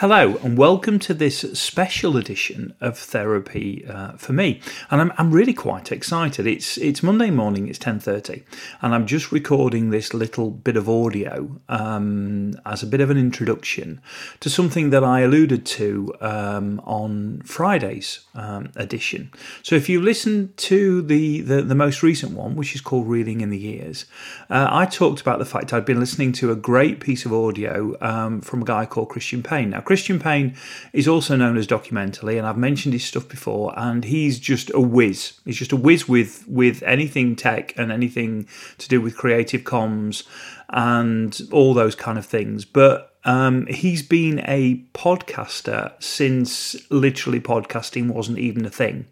Hello and welcome to this special edition of therapy uh, for me, and I'm, I'm really quite excited. It's it's Monday morning, it's ten thirty, and I'm just recording this little bit of audio um, as a bit of an introduction to something that I alluded to um, on Friday's um, edition. So if you listen to the, the, the most recent one, which is called "Reeling in the Years," uh, I talked about the fact I'd been listening to a great piece of audio um, from a guy called Christian Payne. Now Christian Payne is also known as Documentally, and I've mentioned his stuff before, and he's just a whiz. He's just a whiz with with anything tech and anything to do with creative comms and all those kind of things. But um, he's been a podcaster since literally podcasting wasn't even a thing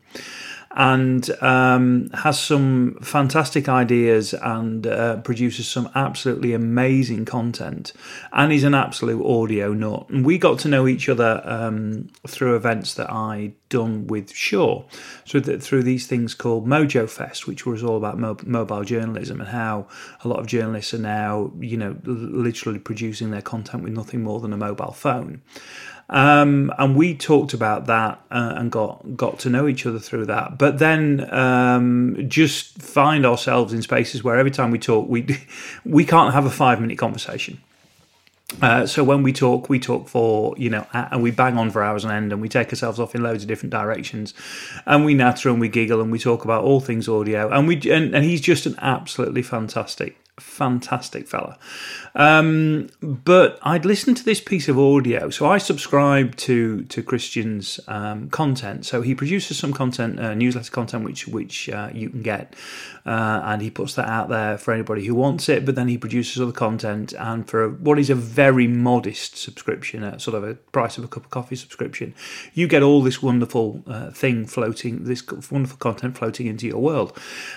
and um, has some fantastic ideas and uh, produces some absolutely amazing content. And he's an absolute audio nut. And we got to know each other um, through events that I done with Shaw, so that through these things called Mojo Fest, which was all about mo- mobile journalism and how a lot of journalists are now, you know, literally producing their content with nothing more than a mobile phone. Um, and we talked about that uh, and got got to know each other through that. But then um, just find ourselves in spaces where every time we talk, we we can't have a five minute conversation. Uh, so when we talk, we talk for you know, and we bang on for hours on end, and we take ourselves off in loads of different directions, and we natter and we giggle and we talk about all things audio, and we and, and he's just an absolutely fantastic fantastic fella. Um, but I'd listened to this piece of audio, so I subscribe to to Christian's um, content. So he produces some content, uh, newsletter content, which which uh, you can get, uh, and he puts that out there for anybody who wants it. But then he produces other content, and for what is a very modest subscription, a sort of a price of a cup of coffee subscription, you get all this wonderful uh, thing floating, this wonderful content floating into your world.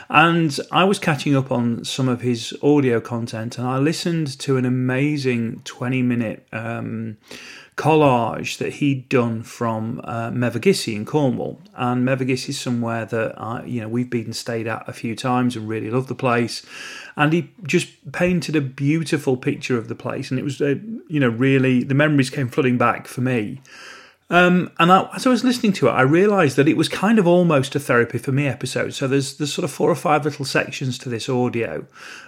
And I was catching up on some of his audio content, and I listened to an amazing 20 minute um, collage that he'd done from uh, Mevagissey in Cornwall. And Mevagissey is somewhere that I, you know we've been stayed at a few times and really love the place. And he just painted a beautiful picture of the place, and it was uh, you know really the memories came flooding back for me. Um, and I, as I was listening to it, I realised that it was kind of almost a therapy for me episode. So there's there's sort of four or five little sections to this audio,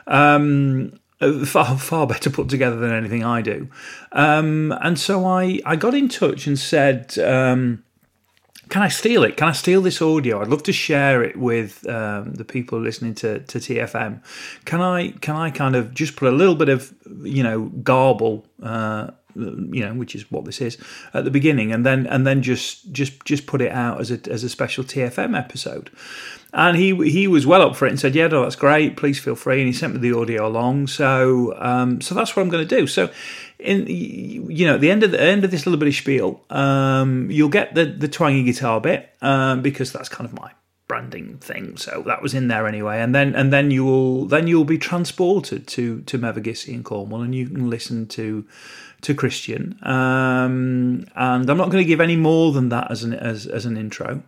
um, uh, far far better put together than anything I do. Um, and so I I got in touch and said. Um, can I steal it? Can I steal this audio? I'd love to share it with um, the people listening to, to TFM. Can I can I kind of just put a little bit of you know garble uh, you know, which is what this is at the beginning, and then and then just just just put it out as a as a special TFM episode. And he he was well up for it and said, "Yeah, no, that's great. Please feel free." And he sent me the audio along. So um, so that's what I'm going to do. So in you know at the end of the end of this little bit of spiel, um, you'll get the the twangy guitar bit um, because that's kind of my branding thing. So that was in there anyway. And then and then you will then you'll be transported to to Mevagissey in Cornwall, and you can listen to to Christian. Um, and I'm not going to give any more than that as an as, as an intro.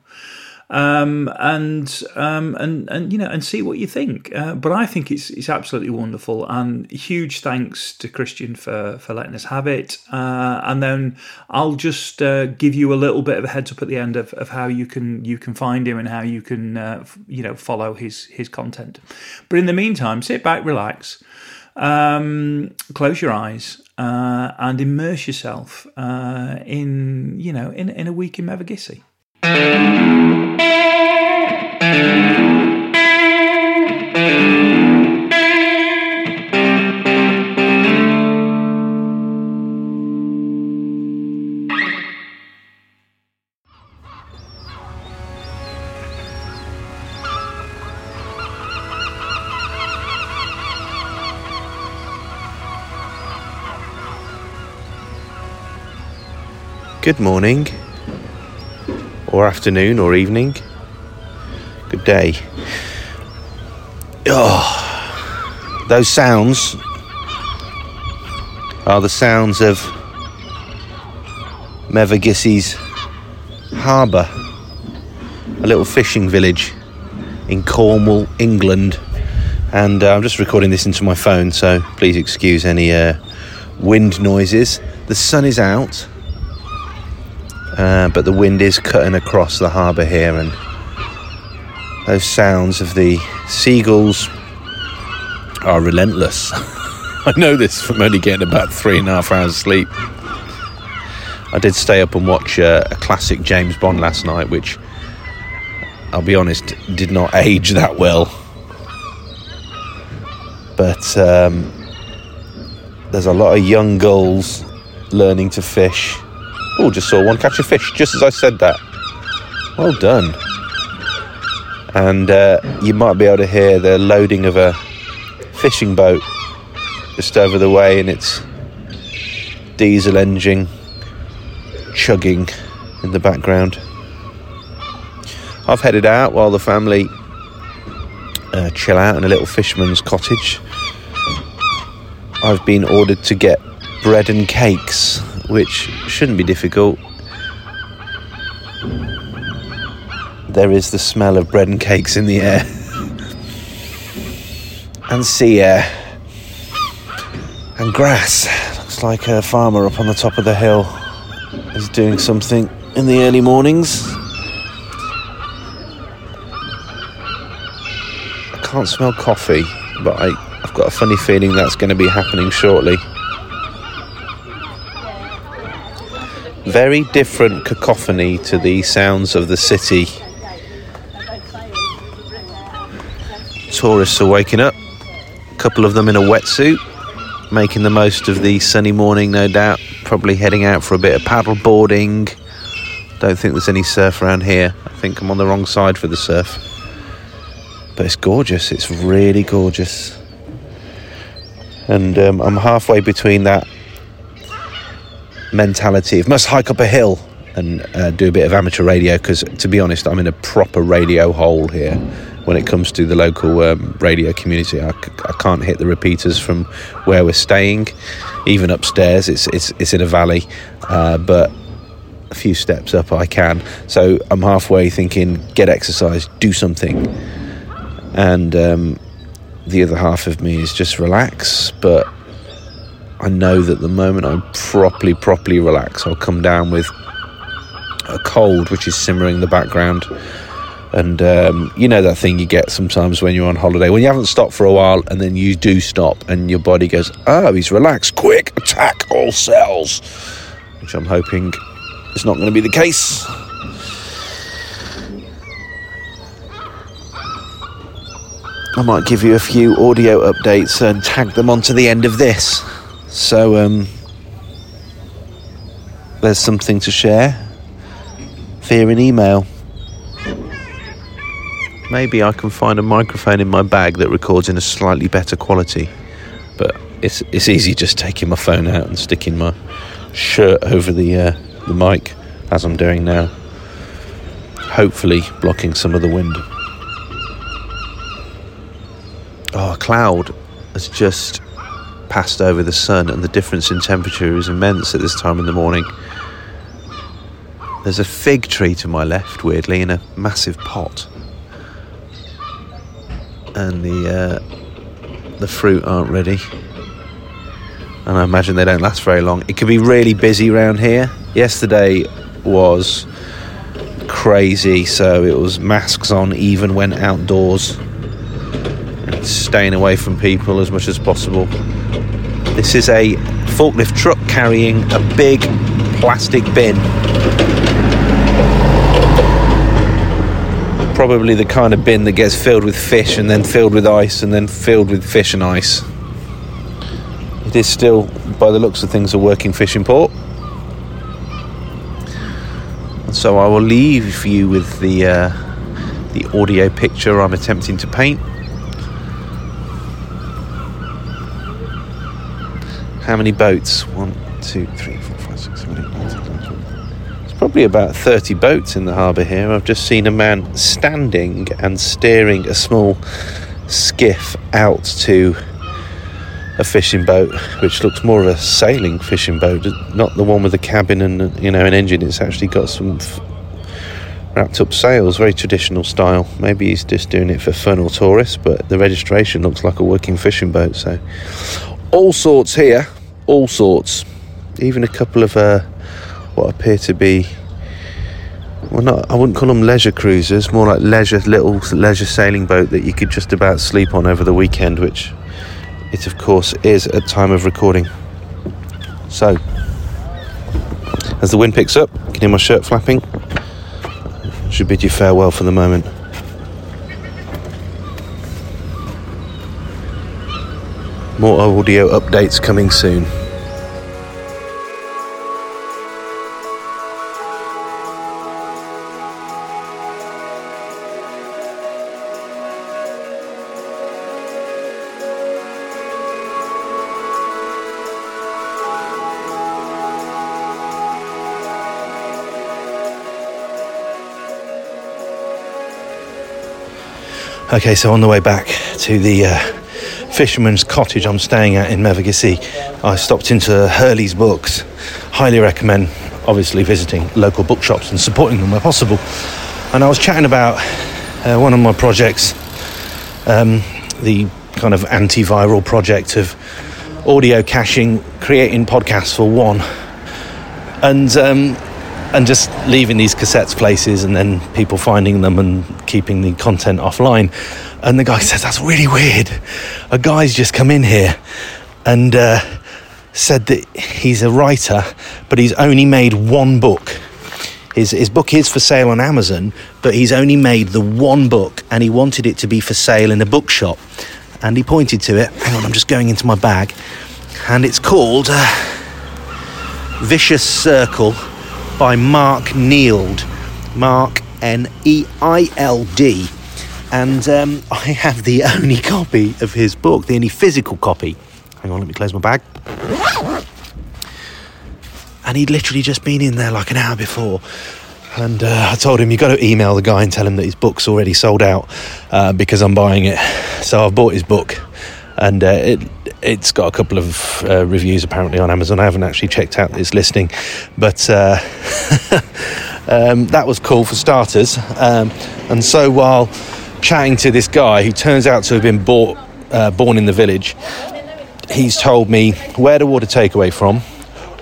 Um, and um, and and you know and see what you think. Uh, but I think it's it's absolutely wonderful, and huge thanks to Christian for for letting us have it. Uh, and then I'll just uh, give you a little bit of a heads up at the end of, of how you can you can find him and how you can uh, you know follow his his content. But in the meantime, sit back, relax. Um, close your eyes uh, and immerse yourself uh, in, you know, in, in a week in Mevagissey. Good morning, or afternoon, or evening. Good day. Oh, those sounds are the sounds of Mevagissey's harbour, a little fishing village in Cornwall, England. And uh, I'm just recording this into my phone, so please excuse any uh, wind noises. The sun is out uh, but the wind is cutting across the harbour here, and those sounds of the seagulls are relentless. I know this from only getting about three and a half hours sleep. I did stay up and watch uh, a classic James Bond last night, which I'll be honest, did not age that well. But um, there's a lot of young gulls learning to fish. Oh, just saw one catch a fish just as I said that. Well done. And uh, you might be able to hear the loading of a fishing boat just over the way and its diesel engine chugging in the background. I've headed out while the family uh, chill out in a little fisherman's cottage. I've been ordered to get bread and cakes, which shouldn't be difficult. There is the smell of bread and cakes in the air, and sea air, and grass. Looks like a farmer up on the top of the hill is doing something in the early mornings. I can't smell coffee, but I, I've got a funny feeling that's going to be happening shortly. Very different cacophony to the sounds of the city. Tourists are waking up, a couple of them in a wetsuit, making the most of the sunny morning, no doubt. Probably heading out for a bit of paddle boarding. Don't think there's any surf around here. I think I'm on the wrong side for the surf. But it's gorgeous, it's really gorgeous. And um, I'm halfway between that mentality of must hike up a hill and uh, do a bit of amateur radio because, to be honest, I'm in a proper radio hole here when it comes to the local um, radio community. I, c- I can't hit the repeaters from where we're staying, even upstairs. It's it's it's in a valley, uh, but a few steps up I can. So I'm halfway thinking, get exercise, do something, and um, the other half of me is just relax, but. I know that the moment I'm properly, properly relax, I'll come down with a cold which is simmering in the background. And um, you know that thing you get sometimes when you're on holiday, when you haven't stopped for a while and then you do stop and your body goes, oh, he's relaxed, quick, attack all cells. Which I'm hoping is not going to be the case. I might give you a few audio updates and tag them onto the end of this. So, um, there's something to share via an email. Maybe I can find a microphone in my bag that records in a slightly better quality. But it's it's easy just taking my phone out and sticking my shirt over the uh, the mic as I'm doing now. Hopefully blocking some of the wind. Oh, a cloud has just passed over the sun, and the difference in temperature is immense at this time in the morning. There's a fig tree to my left, weirdly, in a massive pot, and the uh, the fruit aren't ready. And I imagine they don't last very long. It could be really busy around here. Yesterday was crazy, so it was masks on even when outdoors, staying away from people as much as possible. This is a forklift truck carrying a big plastic bin. Probably the kind of bin that gets filled with fish and then filled with ice and then filled with fish and ice. It is still, by the looks of things, a working fishing port. So I will leave you with the uh, the audio picture I'm attempting to paint. How many boats? One, two, three, four, five, six, seven, eight, nine, ten, eleven, twelve. It's probably about 30 boats in the harbour here. I've just seen a man standing and steering a small skiff out to a fishing boat, which looks more of a sailing fishing boat, not the one with a cabin and you know an engine. It's actually got some f- wrapped up sails, very traditional style. Maybe he's just doing it for fun or tourists, but the registration looks like a working fishing boat. So all sorts here, all sorts. Even a couple of uh, what appear to be well, not I wouldn't call them leisure cruisers, more like leisure little leisure sailing boat that you could just about sleep on over the weekend, which it of course is at time of recording. So, as the wind picks up, you can hear my shirt flapping. Should bid you farewell for the moment. More audio updates coming soon. Okay, so on the way back to the uh, fisherman's cottage I'm staying at in Mevagissey, I stopped into Hurley's Books. Highly recommend, obviously, visiting local bookshops and supporting them where possible. And I was chatting about uh, one of my projects, um, the kind of antiviral project of audio caching, creating podcasts for one. And um, and just leaving these cassettes places and then people finding them and keeping the content offline. And the guy says, That's really weird. A guy's just come in here and uh, said that he's a writer, but he's only made one book. His, his book is for sale on Amazon, but he's only made the one book and he wanted it to be for sale in a bookshop. And he pointed to it. Hang on, I'm just going into my bag. And it's called uh, Vicious Circle by Mark Neild. Mark N E I L D. And um, I have the only copy of his book, the only physical copy. Hang on, let me close my bag. And he'd literally just been in there like an hour before. And uh, I told him, you've got to email the guy and tell him that his book's already sold out uh, because I'm buying it. So I've bought his book. And uh, it, it's got a couple of uh, reviews apparently on Amazon. I haven't actually checked out its listing, but uh, um, that was cool for starters. Um, and so while chatting to this guy who turns out to have been bought, uh, born in the village, he's told me where to order takeaway from.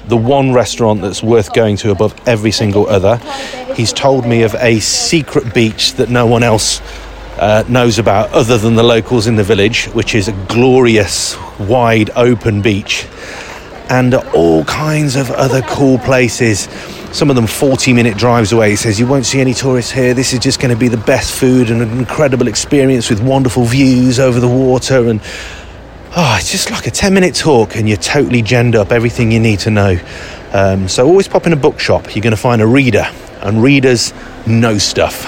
The one restaurant that's worth going to above every single other. He's told me of a secret beach that no one else uh, knows about other than the locals in the village, which is a glorious, wide open beach, and all kinds of other cool places. Some of them 40 minute drives away. He says, You won't see any tourists here. This is just going to be the best food and an incredible experience with wonderful views over the water. And oh, it's just like a 10 minute talk, and you're totally genned up everything you need to know. Um, so always pop in a bookshop. You're going to find a reader, and readers know stuff.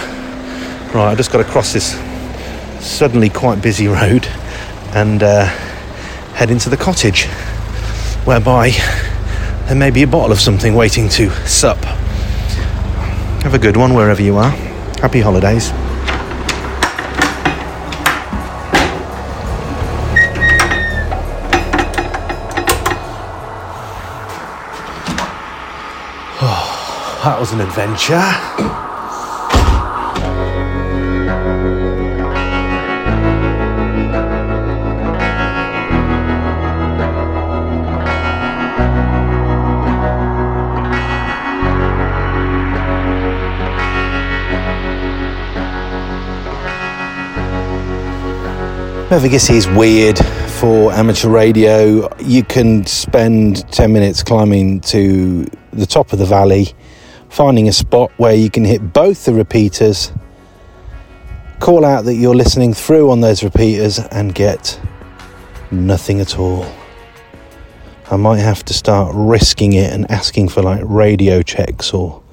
Right, I've just got to cross this suddenly quite busy road and uh, head into the cottage, whereby there may be a bottle of something waiting to sup. Have a good one wherever you are. Happy holidays. Oh, that was an adventure. Mevagissey is weird for amateur radio. You can spend 10 minutes climbing to the top of the valley, finding a spot where you can hit both the repeaters, call out that you're listening through on those repeaters, and get nothing at all. I might have to start risking it and asking for like radio checks or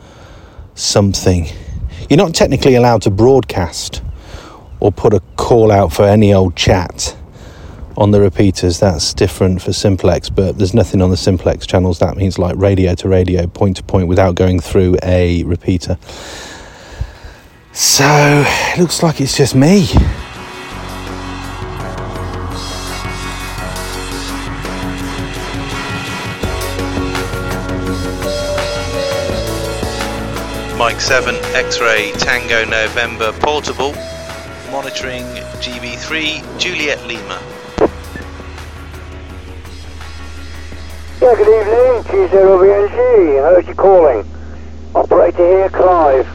something. You're not technically allowed to broadcast or put a call out for any old chat on the repeaters. That's different for simplex, but there's nothing on the simplex channels. That means like radio to radio, point to point, without going through a repeater. So it looks like it's just me. Mike 7 X ray Tango November portable monitoring GB3 Juliet Lima. Yeah, good evening, G0VNG. Heard you calling. Operator here, Clive.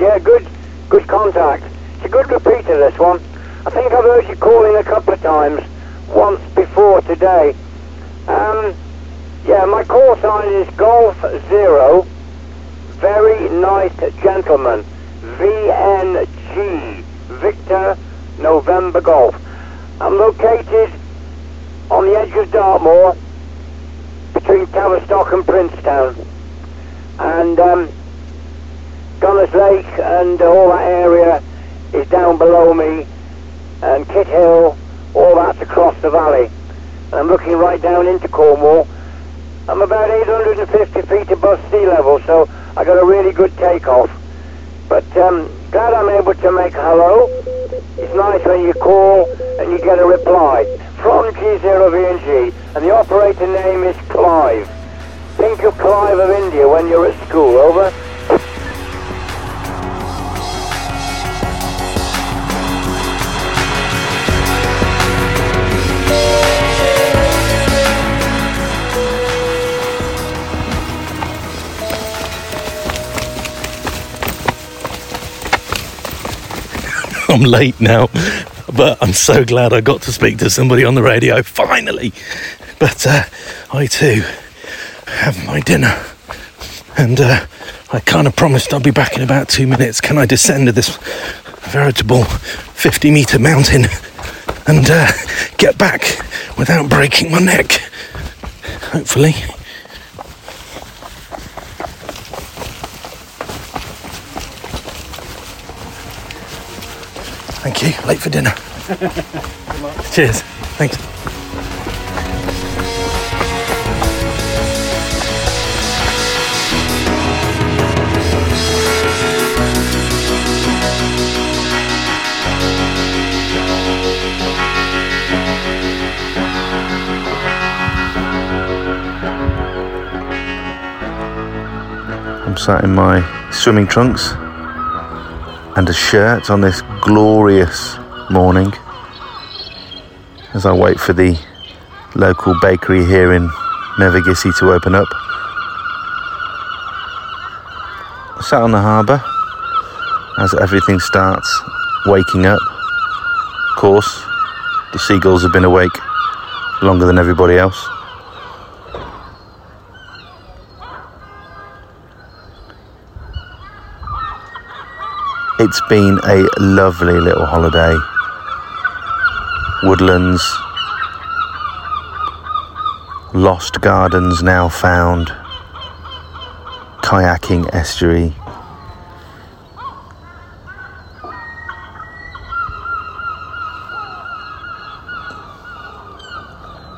Yeah, good, good contact. It's a good repeater, this one. I think I've heard you calling a couple of times, once before today. Um, yeah, my call sign is Golf Zero. Very nice gentleman. VNG. Victor November Golf. I'm located on the edge of Dartmoor, between Tavistock and Princetown. And um, Gunnislake and all that area is down below me, and Kit Hill, all that's across the valley. And I'm looking right down into Cornwall. I'm about 850 feet above sea level, so I got a really good takeoff. But um, glad I'm able to make hello. It's nice when you call and you get a reply from G0VNG, and the operator name is Clive. Think of Clive of India when you're at school, over. I'm late now, but I'm so glad I got to speak to somebody on the radio finally. But uh, I too have my dinner, and uh, I kind of promised I'll be back in about two minutes. Can I descend to this veritable 50 meter mountain and uh, get back without breaking my neck? Hopefully. Thank you. Late for dinner. Cheers. Thanks. I'm sat in my swimming trunks and a shirt on this glorious morning as I wait for the local bakery here in Mevagissey to open up. Sat on the harbour as everything starts waking up. Of course, the seagulls have been awake longer than everybody else. It's been a lovely little holiday. Woodlands, lost gardens now found, kayaking estuary.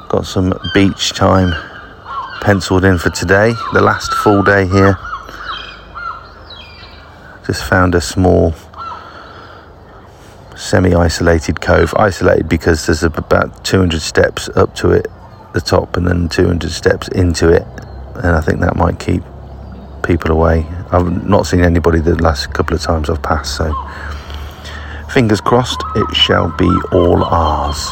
Got some beach time penciled in for today, the last full day here. Just found a small semi isolated cove. Isolated because there's about 200 steps up to it, the top, and then 200 steps into it. And I think that might keep people away. I've not seen anybody the last couple of times I've passed, so fingers crossed it shall be all ours.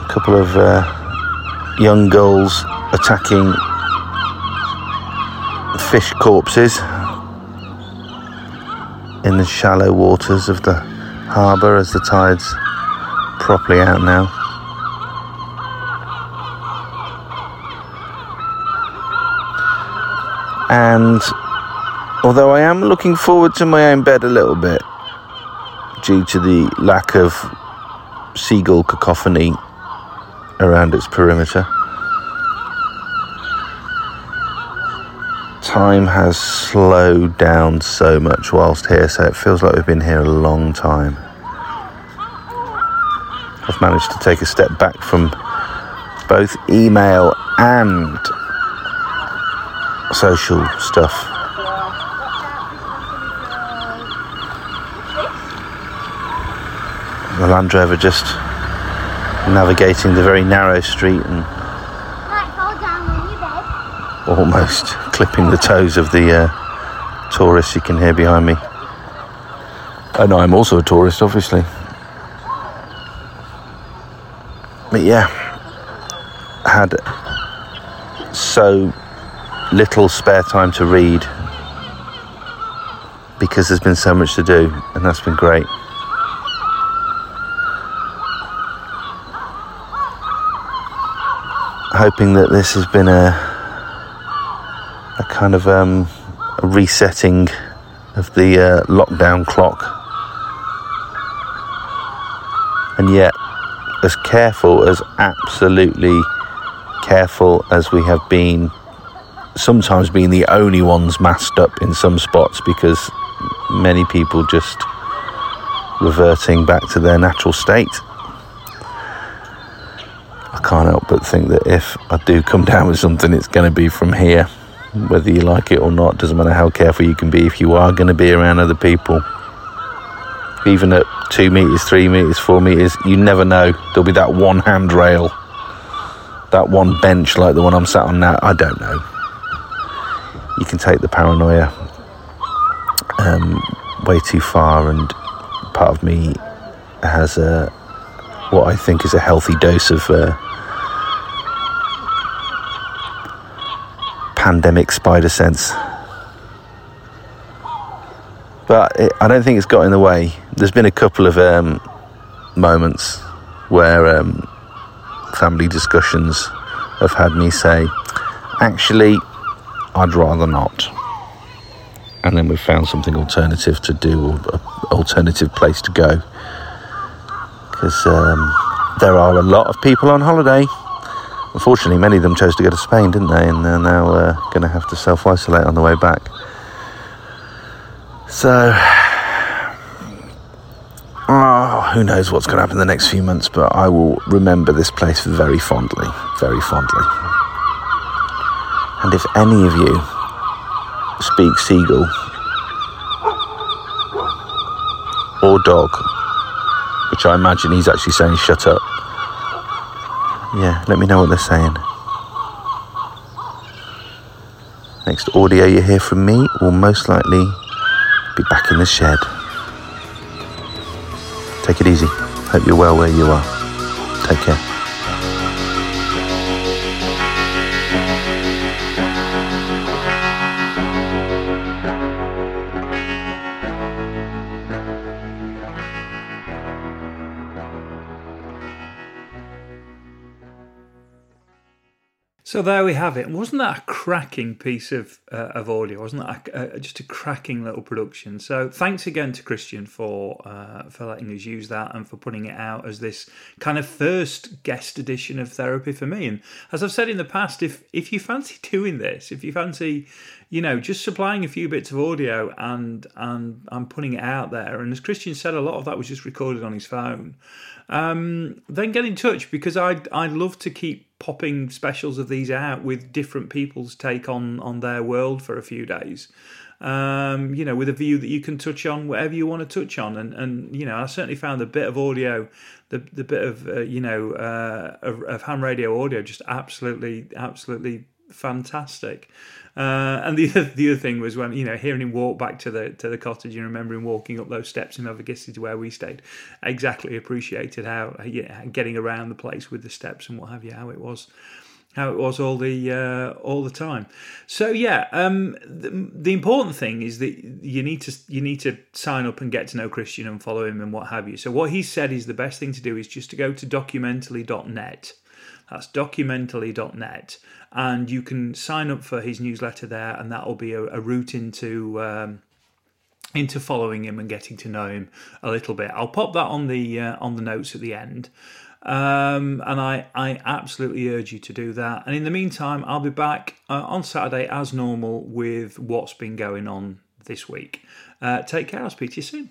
A couple of uh, young gulls attacking fish corpses in the shallow waters of the harbour as the tide's properly out now. And although I am looking forward to my own bed a little bit due to the lack of seagull cacophony around its perimeter. Time has slowed down so much whilst here, so it feels like we've been here a long time. I've managed to take a step back from both email and social stuff. The Land Rover just navigating the very narrow street and almost clipping the toes of the uh, tourists you can hear behind me. No, I'm also a tourist, obviously. But yeah, had so little spare time to read because there's been so much to do, and that's been great. Hoping that this has been a kind of um, a resetting of the uh, lockdown clock, and yet as careful as absolutely careful as we have been sometimes being the only ones masked up in some spots because many people just reverting back to their natural state. I can't help but think that if I do come down with something, it's going to be from here. Whether you like it or not, doesn't matter how careful you can be if you are going to be around other people. Even at two meters, three meters, four meters, you never know. There'll be that one handrail, that one bench like the one I'm sat on now. I don't know. You can take the paranoia um, way too far, and part of me has a what I think is a healthy dose of uh, pandemic spider sense. But it, I don't think it's got in the way. There's been a couple of um, moments where um, family discussions have had me say, actually, I'd rather not and then we've found something alternative to do or an alternative place to go because um, there are a lot of people on holiday. Unfortunately, many of them chose to go to Spain, didn't they? And they're now uh, going to have to self isolate on the way back. So, oh, who knows what's going to happen in the next few months, but I will remember this place very fondly, very fondly. And if any of you speak seagull or dog, which I imagine he's actually saying shut up. Yeah, let me know what they're saying. Next audio you hear from me will most likely be back in the shed. Take it easy. Hope you're well where you are. Take care. So there we have it. Wasn't that a cracking piece of uh, of audio? Wasn't that a, just a cracking little production? So thanks again to Christian for uh, for letting us use that and for putting it out as this kind of first guest edition of therapy for me. And as I've said in the past, if if you fancy doing this, if you fancy, you know, just supplying a few bits of audio and and and putting it out there, and as Christian said, a lot of that was just recorded on his phone. Um, then get in touch because I'd I'd love to keep popping specials of these out with different people's take on on their world for a few days. Um, you know, with a view that you can touch on whatever you want to touch on, and and you know, I certainly found the bit of audio, the the bit of uh, you know uh, of, of ham radio audio just absolutely absolutely fantastic. Uh, and the the other thing was when you know hearing him walk back to the to the cottage and remembering walking up those steps in Mevagissey to where we stayed, exactly appreciated how yeah, getting around the place with the steps and what have you, how it was how it was all the uh, all the time. So yeah, um, the, the, important thing is that you need to you need to sign up and get to know Christian and follow him and what have you. So what he said is the best thing to do is just to go to documentally.net. That's documentally.net and you can sign up for his newsletter there, and that will be a, a route into. Um, into following him and getting to know him a little bit. I'll pop that on the uh, on the notes at the end. Um, and I, I absolutely urge you to do that. And in the meantime, I'll be back uh, on Saturday as normal with what's been going on this week. Uh, take care. I'll speak to you soon.